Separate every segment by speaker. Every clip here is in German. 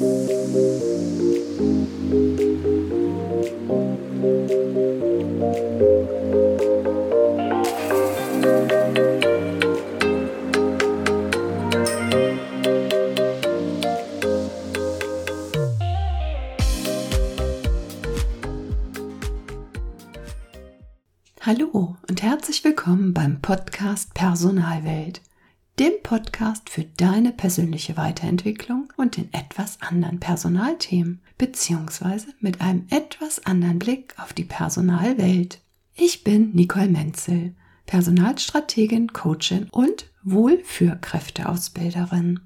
Speaker 1: Hallo und herzlich willkommen beim Podcast Personalwelt, dem Podcast für deine persönliche Weiterentwicklung und in etwas anderen Personalthemen, beziehungsweise mit einem etwas anderen Blick auf die Personalwelt. Ich bin Nicole Menzel, Personalstrategin, Coachin und Wohlführkräfteausbilderin.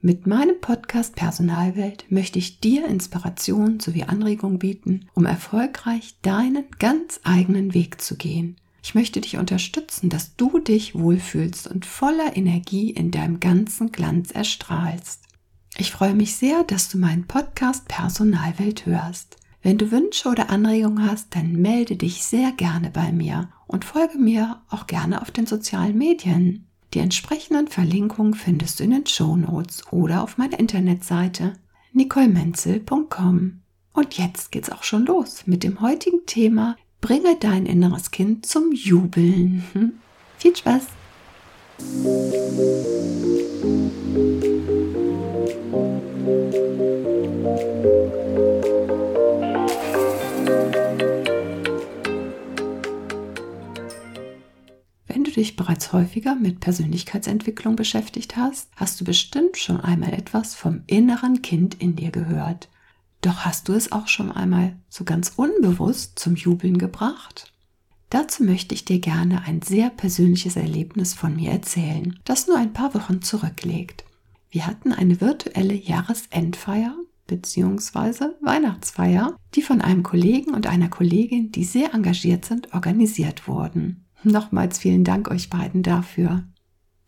Speaker 1: Mit meinem Podcast Personalwelt möchte ich dir Inspiration sowie Anregung bieten, um erfolgreich deinen ganz eigenen Weg zu gehen. Ich möchte dich unterstützen, dass du dich wohlfühlst und voller Energie in deinem ganzen Glanz erstrahlst. Ich freue mich sehr, dass du meinen Podcast Personalwelt hörst. Wenn du Wünsche oder Anregungen hast, dann melde dich sehr gerne bei mir und folge mir auch gerne auf den sozialen Medien. Die entsprechenden Verlinkungen findest du in den Show Notes oder auf meiner Internetseite nicolemenzel.com. Und jetzt geht's auch schon los mit dem heutigen Thema Bringe dein inneres Kind zum Jubeln. Hm? Viel Spaß! du dich bereits häufiger mit Persönlichkeitsentwicklung beschäftigt hast, hast du bestimmt schon einmal etwas vom inneren Kind in dir gehört. Doch hast du es auch schon einmal so ganz unbewusst zum Jubeln gebracht? Dazu möchte ich dir gerne ein sehr persönliches Erlebnis von mir erzählen, das nur ein paar Wochen zurückliegt. Wir hatten eine virtuelle Jahresendfeier bzw. Weihnachtsfeier, die von einem Kollegen und einer Kollegin, die sehr engagiert sind, organisiert wurden. Nochmals vielen Dank euch beiden dafür.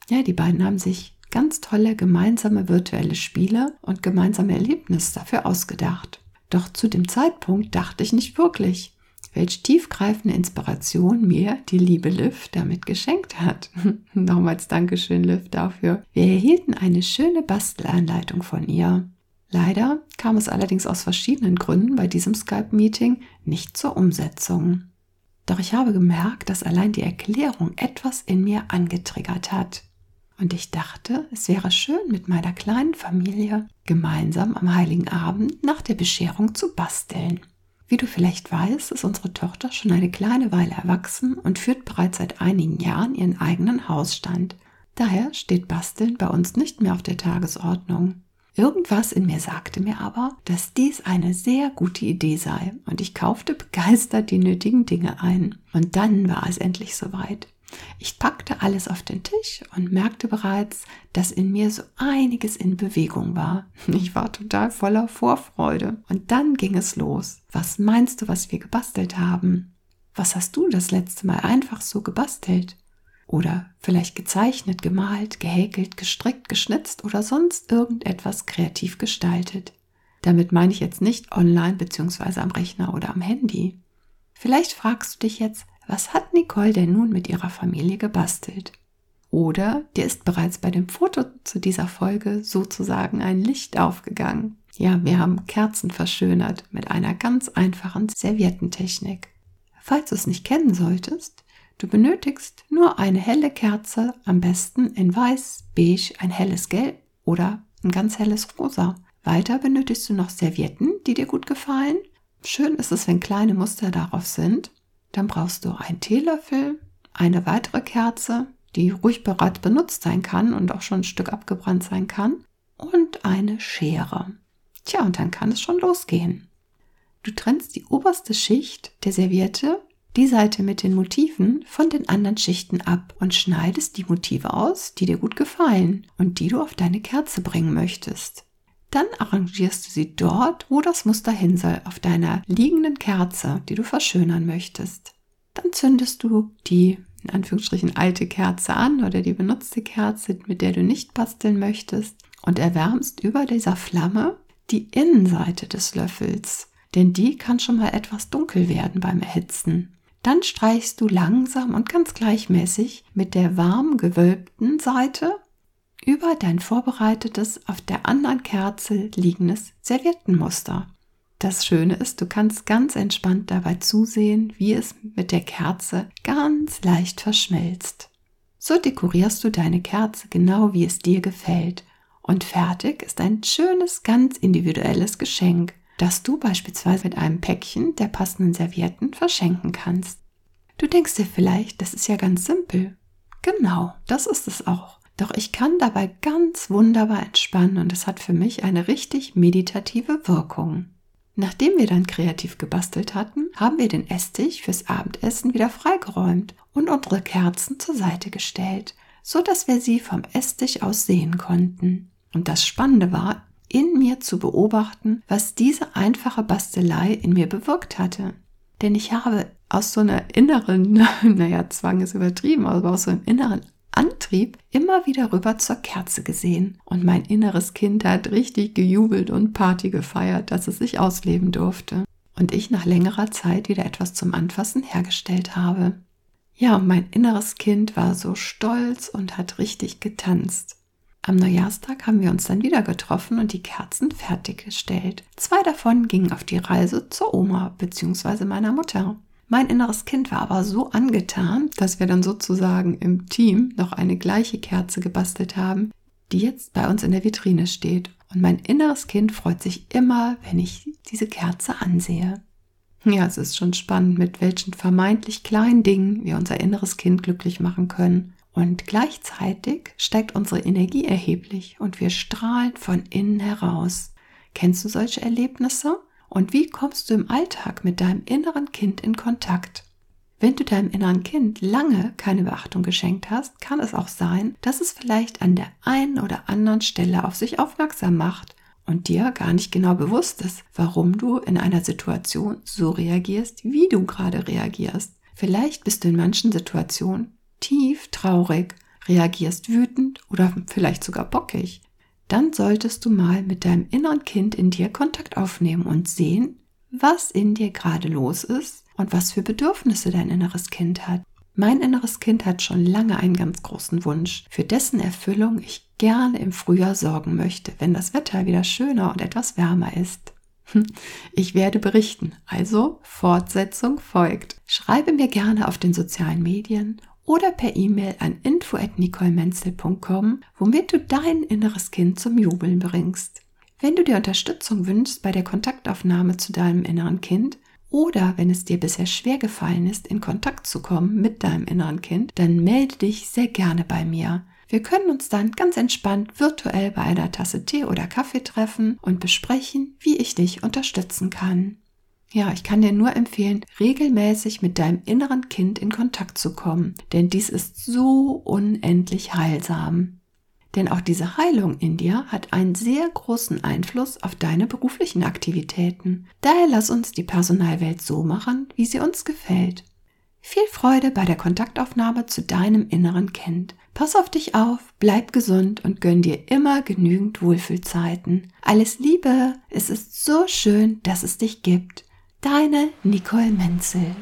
Speaker 1: Ja, die beiden haben sich ganz tolle gemeinsame virtuelle Spiele und gemeinsame Erlebnisse dafür ausgedacht. Doch zu dem Zeitpunkt dachte ich nicht wirklich, welch tiefgreifende Inspiration mir die liebe Liv damit geschenkt hat. Nochmals Dankeschön, Liv, dafür. Wir erhielten eine schöne Bastelanleitung von ihr. Leider kam es allerdings aus verschiedenen Gründen bei diesem Skype-Meeting nicht zur Umsetzung. Doch ich habe gemerkt, dass allein die Erklärung etwas in mir angetriggert hat. Und ich dachte, es wäre schön, mit meiner kleinen Familie gemeinsam am heiligen Abend nach der Bescherung zu basteln. Wie du vielleicht weißt, ist unsere Tochter schon eine kleine Weile erwachsen und führt bereits seit einigen Jahren ihren eigenen Hausstand. Daher steht Basteln bei uns nicht mehr auf der Tagesordnung. Irgendwas in mir sagte mir aber, dass dies eine sehr gute Idee sei und ich kaufte begeistert die nötigen Dinge ein. Und dann war es endlich soweit. Ich packte alles auf den Tisch und merkte bereits, dass in mir so einiges in Bewegung war. Ich war total voller Vorfreude. Und dann ging es los. Was meinst du, was wir gebastelt haben? Was hast du das letzte Mal einfach so gebastelt? oder vielleicht gezeichnet, gemalt, gehäkelt, gestrickt, geschnitzt oder sonst irgendetwas kreativ gestaltet. Damit meine ich jetzt nicht online bzw. am Rechner oder am Handy. Vielleicht fragst du dich jetzt, was hat Nicole denn nun mit ihrer Familie gebastelt? Oder dir ist bereits bei dem Foto zu dieser Folge sozusagen ein Licht aufgegangen. Ja, wir haben Kerzen verschönert mit einer ganz einfachen Serviettentechnik. Falls du es nicht kennen solltest, Du benötigst nur eine helle Kerze, am besten in weiß, beige, ein helles Gelb oder ein ganz helles Rosa. Weiter benötigst du noch Servietten, die dir gut gefallen. Schön ist es, wenn kleine Muster darauf sind. Dann brauchst du einen Teelöffel, eine weitere Kerze, die ruhig bereits benutzt sein kann und auch schon ein Stück abgebrannt sein kann. Und eine Schere. Tja, und dann kann es schon losgehen. Du trennst die oberste Schicht der Serviette die Seite mit den Motiven von den anderen Schichten ab und schneidest die Motive aus, die dir gut gefallen und die du auf deine Kerze bringen möchtest. Dann arrangierst du sie dort, wo das Muster hin soll, auf deiner liegenden Kerze, die du verschönern möchtest. Dann zündest du die in Anführungsstrichen alte Kerze an oder die benutzte Kerze, mit der du nicht basteln möchtest und erwärmst über dieser Flamme die Innenseite des Löffels, denn die kann schon mal etwas dunkel werden beim Erhitzen. Dann streichst du langsam und ganz gleichmäßig mit der warm gewölbten Seite über dein vorbereitetes, auf der anderen Kerze liegendes Serviettenmuster. Das Schöne ist, du kannst ganz entspannt dabei zusehen, wie es mit der Kerze ganz leicht verschmilzt. So dekorierst du deine Kerze genau wie es dir gefällt. Und fertig ist ein schönes, ganz individuelles Geschenk, das du beispielsweise mit einem Päckchen der passenden Servietten verschenken kannst. Du denkst dir vielleicht, das ist ja ganz simpel. Genau, das ist es auch. Doch ich kann dabei ganz wunderbar entspannen und es hat für mich eine richtig meditative Wirkung. Nachdem wir dann kreativ gebastelt hatten, haben wir den Esstisch fürs Abendessen wieder freigeräumt und unsere Kerzen zur Seite gestellt, so dass wir sie vom Esstisch aus sehen konnten. Und das Spannende war, in mir zu beobachten, was diese einfache Bastelei in mir bewirkt hatte. Denn ich habe aus so einer inneren, naja, Zwang ist übertrieben, aber aus so einem inneren Antrieb immer wieder rüber zur Kerze gesehen. Und mein inneres Kind hat richtig gejubelt und Party gefeiert, dass es sich ausleben durfte. Und ich nach längerer Zeit wieder etwas zum Anfassen hergestellt habe. Ja, und mein inneres Kind war so stolz und hat richtig getanzt. Am Neujahrstag haben wir uns dann wieder getroffen und die Kerzen fertiggestellt. Zwei davon gingen auf die Reise zur Oma bzw. meiner Mutter. Mein inneres Kind war aber so angetan, dass wir dann sozusagen im Team noch eine gleiche Kerze gebastelt haben, die jetzt bei uns in der Vitrine steht. Und mein inneres Kind freut sich immer, wenn ich diese Kerze ansehe. Ja, es ist schon spannend, mit welchen vermeintlich kleinen Dingen wir unser inneres Kind glücklich machen können. Und gleichzeitig steigt unsere Energie erheblich und wir strahlen von innen heraus. Kennst du solche Erlebnisse? Und wie kommst du im Alltag mit deinem inneren Kind in Kontakt? Wenn du deinem inneren Kind lange keine Beachtung geschenkt hast, kann es auch sein, dass es vielleicht an der einen oder anderen Stelle auf sich aufmerksam macht und dir gar nicht genau bewusst ist, warum du in einer Situation so reagierst, wie du gerade reagierst. Vielleicht bist du in manchen Situationen tief traurig, reagierst wütend oder vielleicht sogar bockig dann solltest du mal mit deinem inneren Kind in dir Kontakt aufnehmen und sehen, was in dir gerade los ist und was für Bedürfnisse dein inneres Kind hat. Mein inneres Kind hat schon lange einen ganz großen Wunsch, für dessen Erfüllung ich gerne im Frühjahr sorgen möchte, wenn das Wetter wieder schöner und etwas wärmer ist. Ich werde berichten, also Fortsetzung folgt. Schreibe mir gerne auf den sozialen Medien oder per E-Mail an info@nicolemenzel.com, womit du dein inneres Kind zum Jubeln bringst. Wenn du dir Unterstützung wünschst bei der Kontaktaufnahme zu deinem inneren Kind oder wenn es dir bisher schwer gefallen ist, in Kontakt zu kommen mit deinem inneren Kind, dann melde dich sehr gerne bei mir. Wir können uns dann ganz entspannt virtuell bei einer Tasse Tee oder Kaffee treffen und besprechen, wie ich dich unterstützen kann. Ja, ich kann dir nur empfehlen, regelmäßig mit deinem inneren Kind in Kontakt zu kommen, denn dies ist so unendlich heilsam. Denn auch diese Heilung in dir hat einen sehr großen Einfluss auf deine beruflichen Aktivitäten. Daher lass uns die Personalwelt so machen, wie sie uns gefällt. Viel Freude bei der Kontaktaufnahme zu deinem inneren Kind. Pass auf dich auf, bleib gesund und gönn dir immer genügend Wohlfühlzeiten. Alles Liebe, es ist so schön, dass es dich gibt. Deine Nicole Menzel.